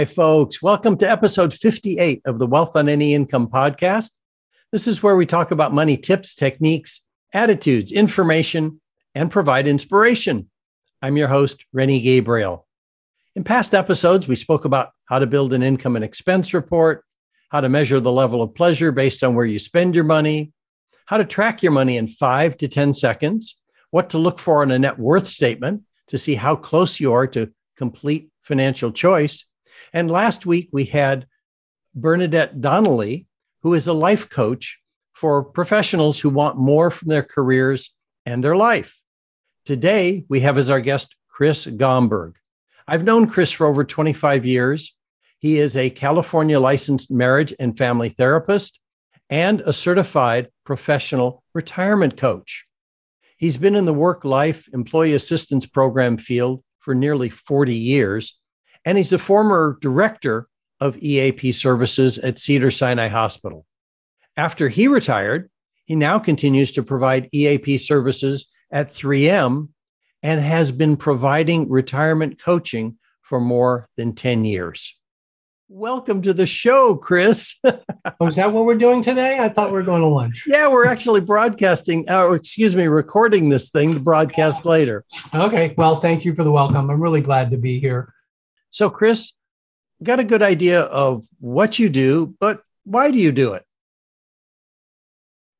Hi, folks. Welcome to episode 58 of the Wealth on Any Income podcast. This is where we talk about money tips, techniques, attitudes, information, and provide inspiration. I'm your host, Rennie Gabriel. In past episodes, we spoke about how to build an income and expense report, how to measure the level of pleasure based on where you spend your money, how to track your money in five to 10 seconds, what to look for in a net worth statement to see how close you are to complete financial choice. And last week we had Bernadette Donnelly, who is a life coach for professionals who want more from their careers and their life. Today we have as our guest Chris Gomberg. I've known Chris for over 25 years. He is a California licensed marriage and family therapist and a certified professional retirement coach. He's been in the work life employee assistance program field for nearly 40 years, and he's a former director of EAP services at Cedar Sinai Hospital. After he retired, he now continues to provide EAP services at 3M and has been providing retirement coaching for more than 10 years. Welcome to the show, Chris. oh, is that what we're doing today? I thought we were going to lunch. Yeah, we're actually broadcasting, uh, or excuse me, recording this thing to broadcast later. Okay. Well, thank you for the welcome. I'm really glad to be here. So, Chris, got a good idea of what you do, but why do you do it?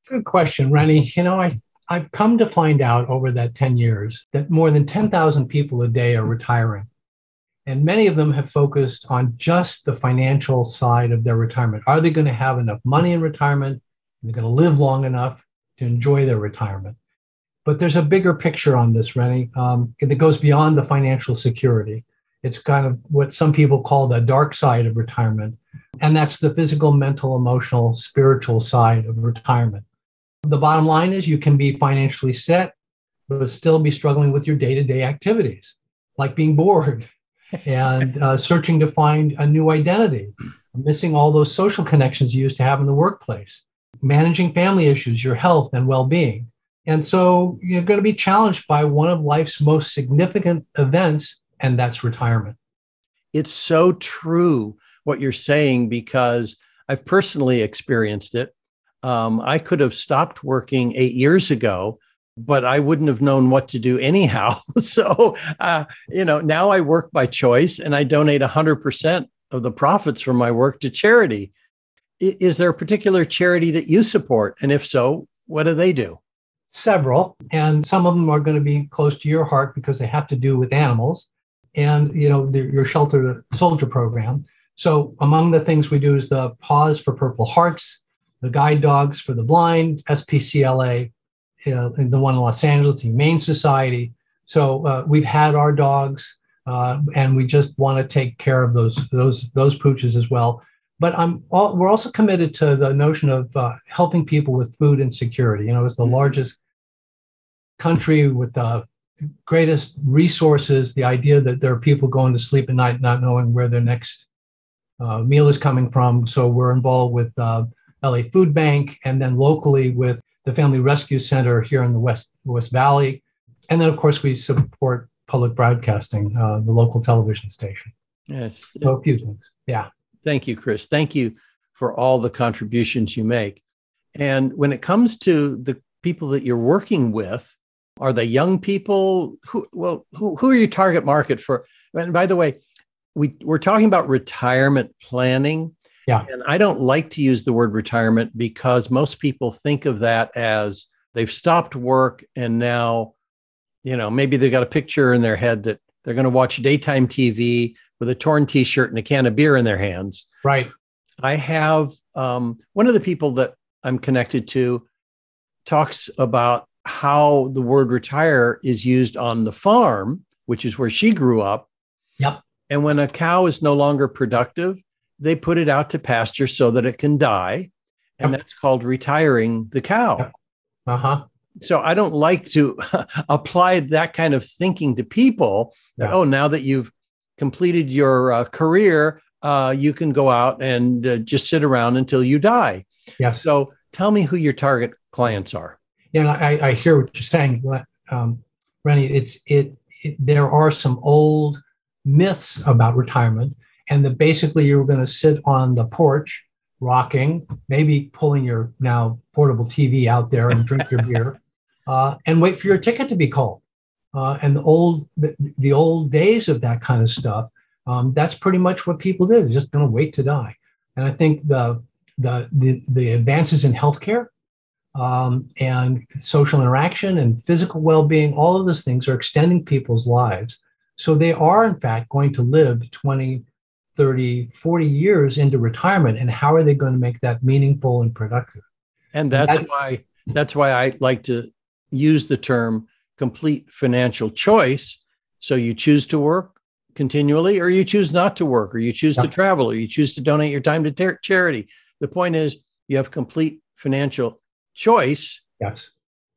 Good question, Rennie. You know, I I've come to find out over that 10 years that more than 10,000 people a day are retiring. And many of them have focused on just the financial side of their retirement. Are they going to have enough money in retirement? Are They're going to live long enough to enjoy their retirement. But there's a bigger picture on this, Rennie, um, that goes beyond the financial security. It's kind of what some people call the dark side of retirement. And that's the physical, mental, emotional, spiritual side of retirement. The bottom line is you can be financially set, but still be struggling with your day to day activities, like being bored and uh, searching to find a new identity, missing all those social connections you used to have in the workplace, managing family issues, your health and well being. And so you're going to be challenged by one of life's most significant events, and that's retirement. It's so true what you're saying because I've personally experienced it. Um, I could have stopped working eight years ago but I wouldn't have known what to do anyhow. so, uh, you know, now I work by choice and I donate 100% of the profits from my work to charity. Is there a particular charity that you support? And if so, what do they do? Several. And some of them are going to be close to your heart because they have to do with animals and, you know, the, your shelter soldier program. So, among the things we do is the Paws for Purple Hearts, the Guide Dogs for the Blind, SPCLA, uh, the one in Los Angeles, the Humane Society. So uh, we've had our dogs, uh, and we just want to take care of those those those pooches as well. But I'm all, we're also committed to the notion of uh, helping people with food insecurity. You know, it's the mm-hmm. largest country with the greatest resources. The idea that there are people going to sleep at night not knowing where their next uh, meal is coming from. So we're involved with uh, LA Food Bank, and then locally with the Family Rescue Center here in the West West Valley, and then of course we support public broadcasting, uh, the local television station. Yes, so a few things. Yeah. Thank you, Chris. Thank you for all the contributions you make. And when it comes to the people that you're working with, are they young people? Who well, who, who are your target market for? And by the way, we, we're talking about retirement planning yeah. And I don't like to use the word retirement because most people think of that as they've stopped work and now, you know, maybe they've got a picture in their head that they're going to watch daytime TV with a torn t shirt and a can of beer in their hands. Right. I have um, one of the people that I'm connected to talks about how the word retire is used on the farm, which is where she grew up. Yep. And when a cow is no longer productive, they put it out to pasture so that it can die. And yep. that's called retiring the cow. Yep. Uh huh. So I don't like to apply that kind of thinking to people that, yeah. oh, now that you've completed your uh, career, uh, you can go out and uh, just sit around until you die. Yes. So tell me who your target clients are. Yeah, I, I hear what you're saying, um, Rennie. It's it, it. There are some old myths about retirement and that basically you're going to sit on the porch, rocking, maybe pulling your now portable TV out there and drink your beer, uh, and wait for your ticket to be called. Uh, and the old the, the, old days of that kind of stuff, um, that's pretty much what people did. They're just going to wait to die. And I think the the the, the advances in healthcare um, and social interaction and physical well-being, all of those things are extending people's lives. So they are, in fact, going to live 20, 30, 40 years into retirement. And how are they going to make that meaningful and productive? And that's why that's why I like to use the term complete financial choice. So you choose to work continually, or you choose not to work, or you choose to travel, or you choose to donate your time to ter- charity. The point is, you have complete financial choice. Yes.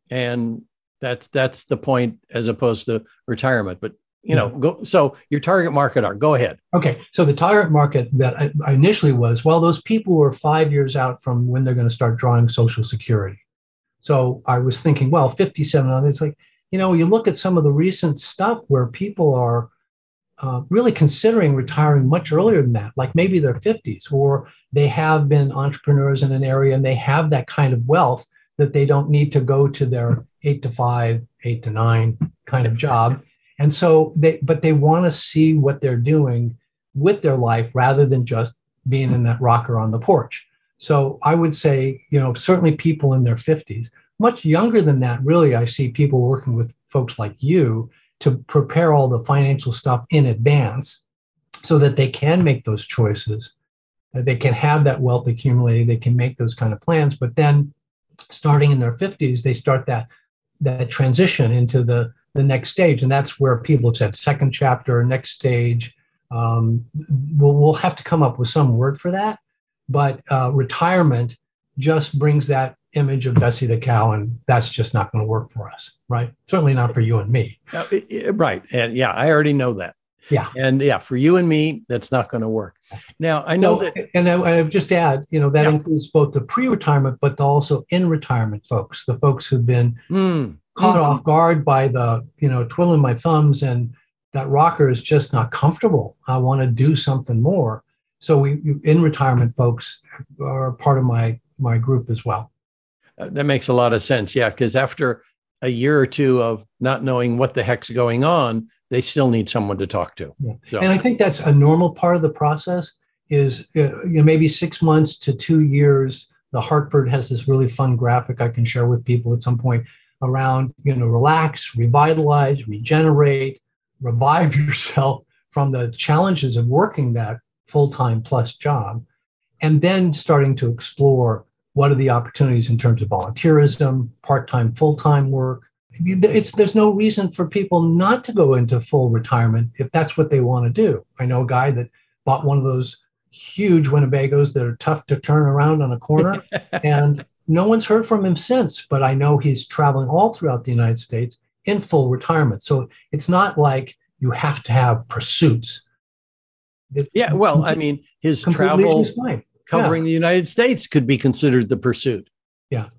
And that's that's the point as opposed to retirement. But you know, go so your target market are go ahead. Okay. So the target market that I, I initially was, well, those people were five years out from when they're going to start drawing Social Security. So I was thinking, well, 57, it's like, you know, you look at some of the recent stuff where people are uh, really considering retiring much earlier than that, like maybe their 50s, or they have been entrepreneurs in an area and they have that kind of wealth that they don't need to go to their eight to five, eight to nine kind of job. And so they, but they want to see what they're doing with their life rather than just being in that rocker on the porch. So I would say, you know, certainly people in their 50s, much younger than that, really, I see people working with folks like you to prepare all the financial stuff in advance so that they can make those choices. They can have that wealth accumulated, they can make those kind of plans, but then starting in their 50s, they start that that transition into the the next stage, and that's where people have said second chapter, next stage. Um, we'll, we'll have to come up with some word for that, but uh, retirement just brings that image of Bessie the cow, and that's just not going to work for us, right? Certainly not for you and me. Uh, right, and yeah, I already know that. Yeah. And yeah, for you and me, that's not going to work. Now, I know that. And I, I just add, you know, that yeah. includes both the pre retirement, but also in retirement folks, the folks who've been mm. caught mm. off guard by the, you know, twiddling my thumbs and that rocker is just not comfortable. I want to do something more. So we, in retirement folks are part of my, my group as well. Uh, that makes a lot of sense. Yeah. Because after a year or two of not knowing what the heck's going on, they still need someone to talk to. Yeah. So. And I think that's a normal part of the process is uh, you know, maybe six months to two years. The Hartford has this really fun graphic I can share with people at some point around, you know, relax, revitalize, regenerate, revive yourself from the challenges of working that full-time plus job, and then starting to explore what are the opportunities in terms of volunteerism, part-time, full-time work, it's there's no reason for people not to go into full retirement if that's what they want to do. I know a guy that bought one of those huge Winnebagos that are tough to turn around on a corner, and no one's heard from him since. But I know he's traveling all throughout the United States in full retirement. So it's not like you have to have pursuits. yeah, well, I mean, his travel covering yeah. the United States could be considered the pursuit. Yeah.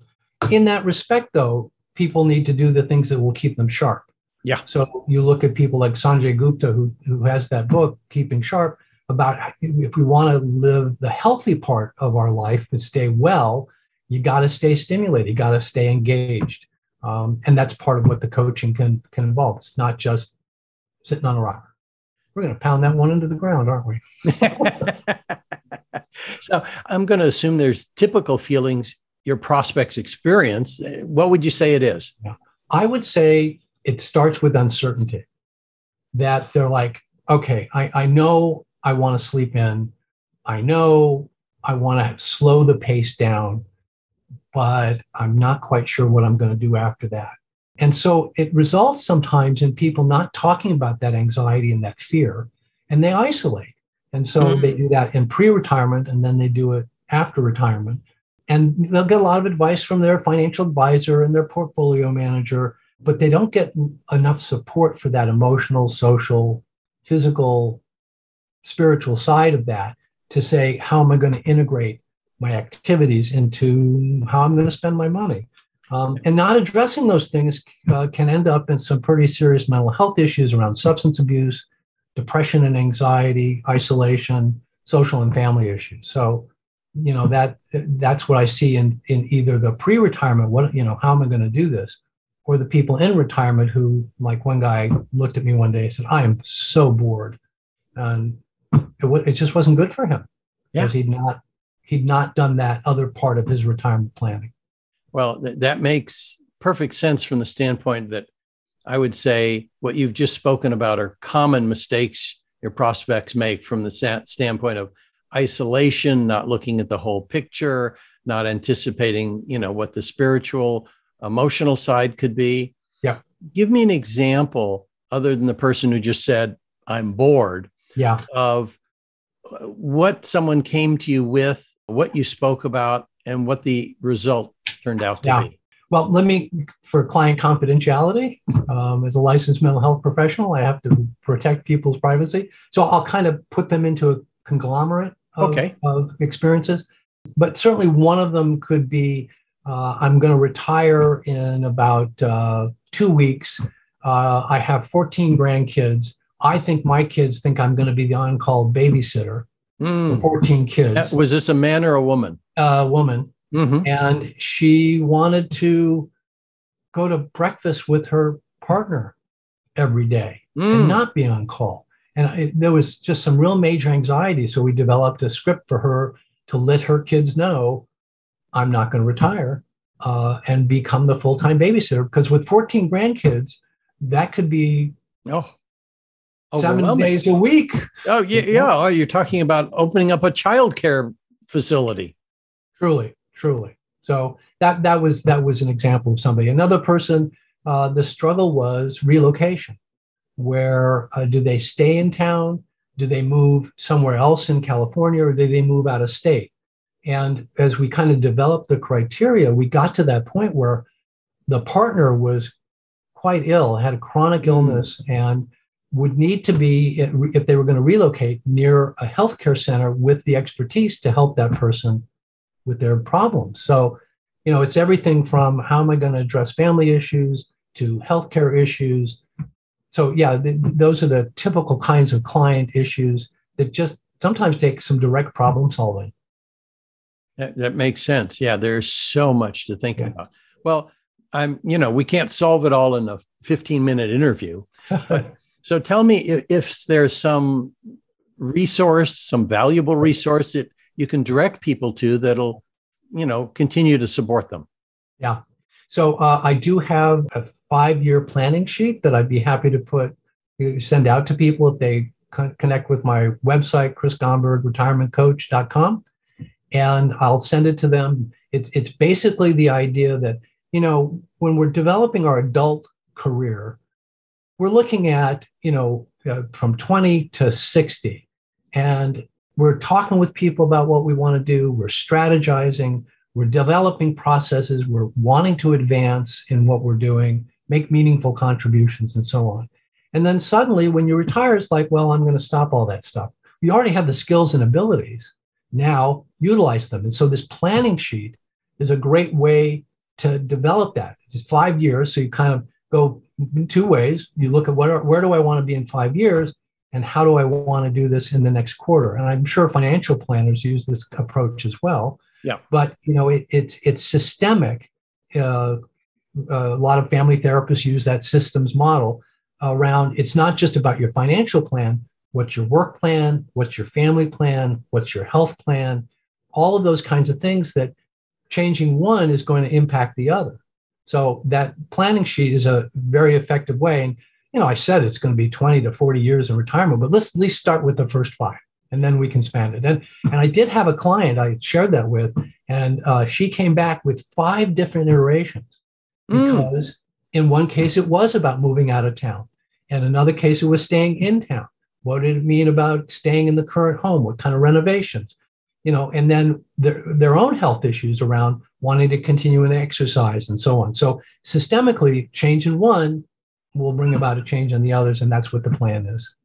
In that respect, though, people need to do the things that will keep them sharp. Yeah. So you look at people like Sanjay Gupta, who, who has that book, Keeping Sharp, about if we want to live the healthy part of our life and stay well, you got to stay stimulated, you got to stay engaged. Um, and that's part of what the coaching can, can involve. It's not just sitting on a rocker. We're going to pound that one into the ground, aren't we? so I'm going to assume there's typical feelings your prospects experience, what would you say it is? I would say it starts with uncertainty. That they're like, okay, I, I know I want to sleep in. I know I want to slow the pace down, but I'm not quite sure what I'm going to do after that. And so it results sometimes in people not talking about that anxiety and that fear, and they isolate. And so mm-hmm. they do that in pre retirement and then they do it after retirement and they'll get a lot of advice from their financial advisor and their portfolio manager, but they don't get enough support for that emotional, social, physical, spiritual side of that to say, how am I going to integrate my activities into how I'm going to spend my money? Um, and not addressing those things uh, can end up in some pretty serious mental health issues around substance abuse, depression and anxiety, isolation, social and family issues. So, you know that that's what I see in in either the pre-retirement, what you know, how am I going to do this, or the people in retirement who, like one guy looked at me one day and said, "I am so bored," and it, it just wasn't good for him Yeah. because he'd not he'd not done that other part of his retirement planning. Well, th- that makes perfect sense from the standpoint that I would say what you've just spoken about are common mistakes your prospects make from the standpoint of isolation, not looking at the whole picture, not anticipating, you know, what the spiritual, emotional side could be. Yeah. Give me an example other than the person who just said, I'm bored, Yeah, of uh, what someone came to you with, what you spoke about, and what the result turned out to Yeah. be. Well, let me, for client confidentiality, um, as a licensed mental health professional, I have to protect people's privacy. So I'll kind of put them into a conglomerate of, Okay. of experiences. But certainly one of them could be uh, I'm going to retire in about uh, two weeks. Uh, I have 14 grandkids. I think my kids think I'm going to be the on call babysitter for Mm. 14 kids, Was this a man or a woman? a woman Mhm. and she wanted to go to breakfast with her partner every day and Mm. not be on call. And it, there was just some real major anxiety. So we developed a script for her to let her kids know I'm not going to retire uh, and become the full time babysitter. Because with 14 grandkids, that could be Oh, seven days a week. Oh, yeah, yeah. Oh, you're talking about opening up a childcare facility. truly truly. So that that was that was an example of somebody. Another person uh, the struggle was relocation where uh, do they stay in town? Do they move somewhere else in california or do they move out of state? And as we kind of developed the criteria we got to that point where the partner was quite ill had a chronic Mm. illness and would need to be if they were going to relocate near a healthcare center with the expertise to help that person with their problems. So, you know, it's everything from how am I going to address family issues to healthcare issues. So, yeah, th- th- those are the typical kinds of client issues that just sometimes take some direct problem solving. That, that makes sense. Yeah, there's so much to think Yeah. about. Well, I'm, you know, we can't solve it all in a 15 minute interview. So tell me if, if there's some resource, some valuable resource that you can direct people to that'll, you know, continue to support them. Yeah. So uh, I do have a five-year planning sheet that I'd be happy to put send out to people if they con- connect with my website, Chris Gomberg, retirementcoach.com, and I'll send it to them. It's it's basically the idea that you know when we're developing our adult career, we're looking at you know uh, from 20 to 60, and we're talking with people about what we want to do. We're strategizing. We're developing processes. We're wanting to advance in what we're doing make meaningful contributions and so on. And then suddenly when you retire it's like well i'm going to stop all that stuff. You already have the skills and abilities. Now utilize them. And so this planning sheet is a great way to develop that. Just five years so you kind of go in two ways. You look at what are, where do i want to be in five years and how do i want to do this in the next quarter? And i'm sure financial planners use this approach as well. Yeah. but you know it, it's it's systemic. Uh, a lot of family therapists use that systems model around it's not just about your financial plan what's your work plan what's your family plan what's your health plan all of those kinds of things that changing one is going to impact the other. So that planning sheet is a very effective way. And you know i said it's going to be 20 to 40 years in retirement but let's at least start with the first five and then we can span it. And and i did have a client i shared that with and uh, she came back with five different iterations. Mm. because in one case it was about moving out of town. And another case it was staying in town. What did it mean about staying in the current home? What kind of renovations? You know and then their, their own health issues around wanting to continue an exercise and so on. So systemically change in one will bring about a change in the others and that's what the plan is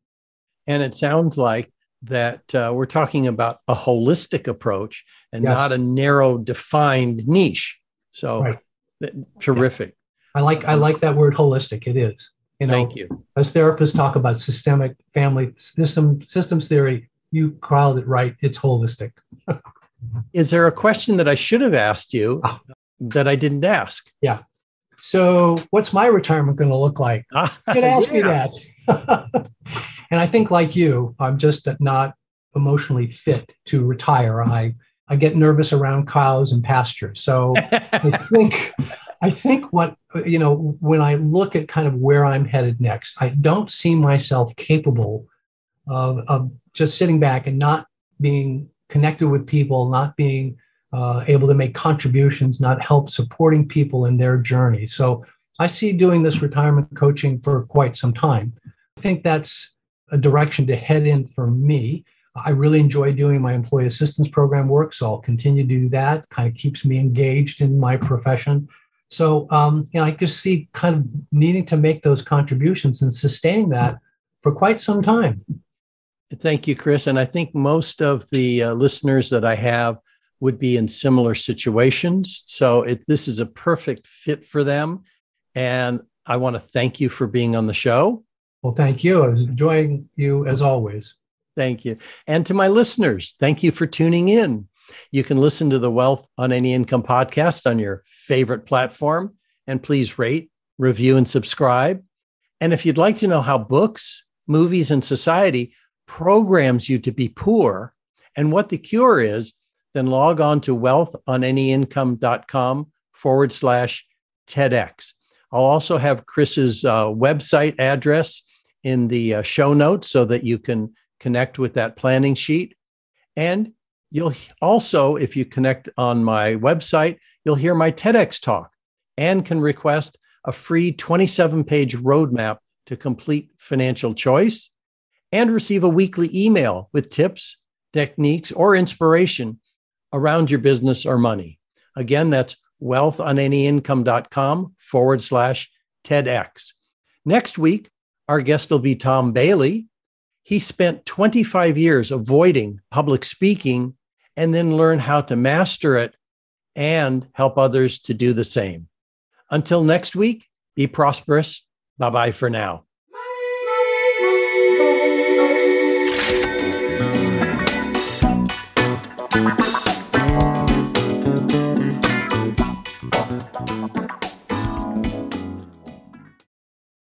And it sounds like that uh, we're talking about a holistic approach and Yes. not a narrow defined niche. So Right. th- terrific. i like i like that word holistic it is You know, Thank you. As therapists talk about systemic family system systems theory, you called it right. It's holistic. Is there a question that I should have asked you Ah. that I didn't ask? Yeah. So, what's my retirement going to look like? You could ask me that. and I think, like you, I'm just not emotionally fit to retire. I I get nervous around cows and pastures. So I think I think what you know when I look at kind of where I'm headed next, I don't see myself capable of, of just sitting back and not being connected with people, not being uh, able to make contributions, not help supporting people in their journey. So I see doing this retirement coaching for quite some time. I think that's a direction to head in for me. I really enjoy doing my employee assistance program work, so I'll continue to do that. Kind of keeps me engaged in my profession. So, um, you know, I just see kind of needing to make those contributions and sustaining that for quite some time. Thank you, Chris. And I think most of the uh, listeners that I have would be in similar situations. So it, this is a perfect fit for them. And I want to thank you for being on the show. Well, thank you. I was enjoying you as always. Thank you. And to my listeners, thank you for tuning in. You can listen to the Wealth on Any Income podcast on your favorite platform. And please rate, review, and subscribe. And if you'd like to know how books, movies, and society programs you to be poor and what the cure is, then log on to wealthonanyincome.com forward slash TEDx. I'll also have Chris's uh, website address in the uh, show notes so that you can connect with that planning sheet. And you'll also, if you connect on my website, you'll hear my TEDx talk and can request a free 27 page roadmap to complete financial choice and receive a weekly email with tips, techniques, or inspiration around your business or money. Again, that's wealthonanyincome.com forward slash TEDx. Next week, our guest will be Tom Bailey. He spent 25 years avoiding public speaking and then learned how to master it and help others to do the same. Until next week, be prosperous. Bye bye for now.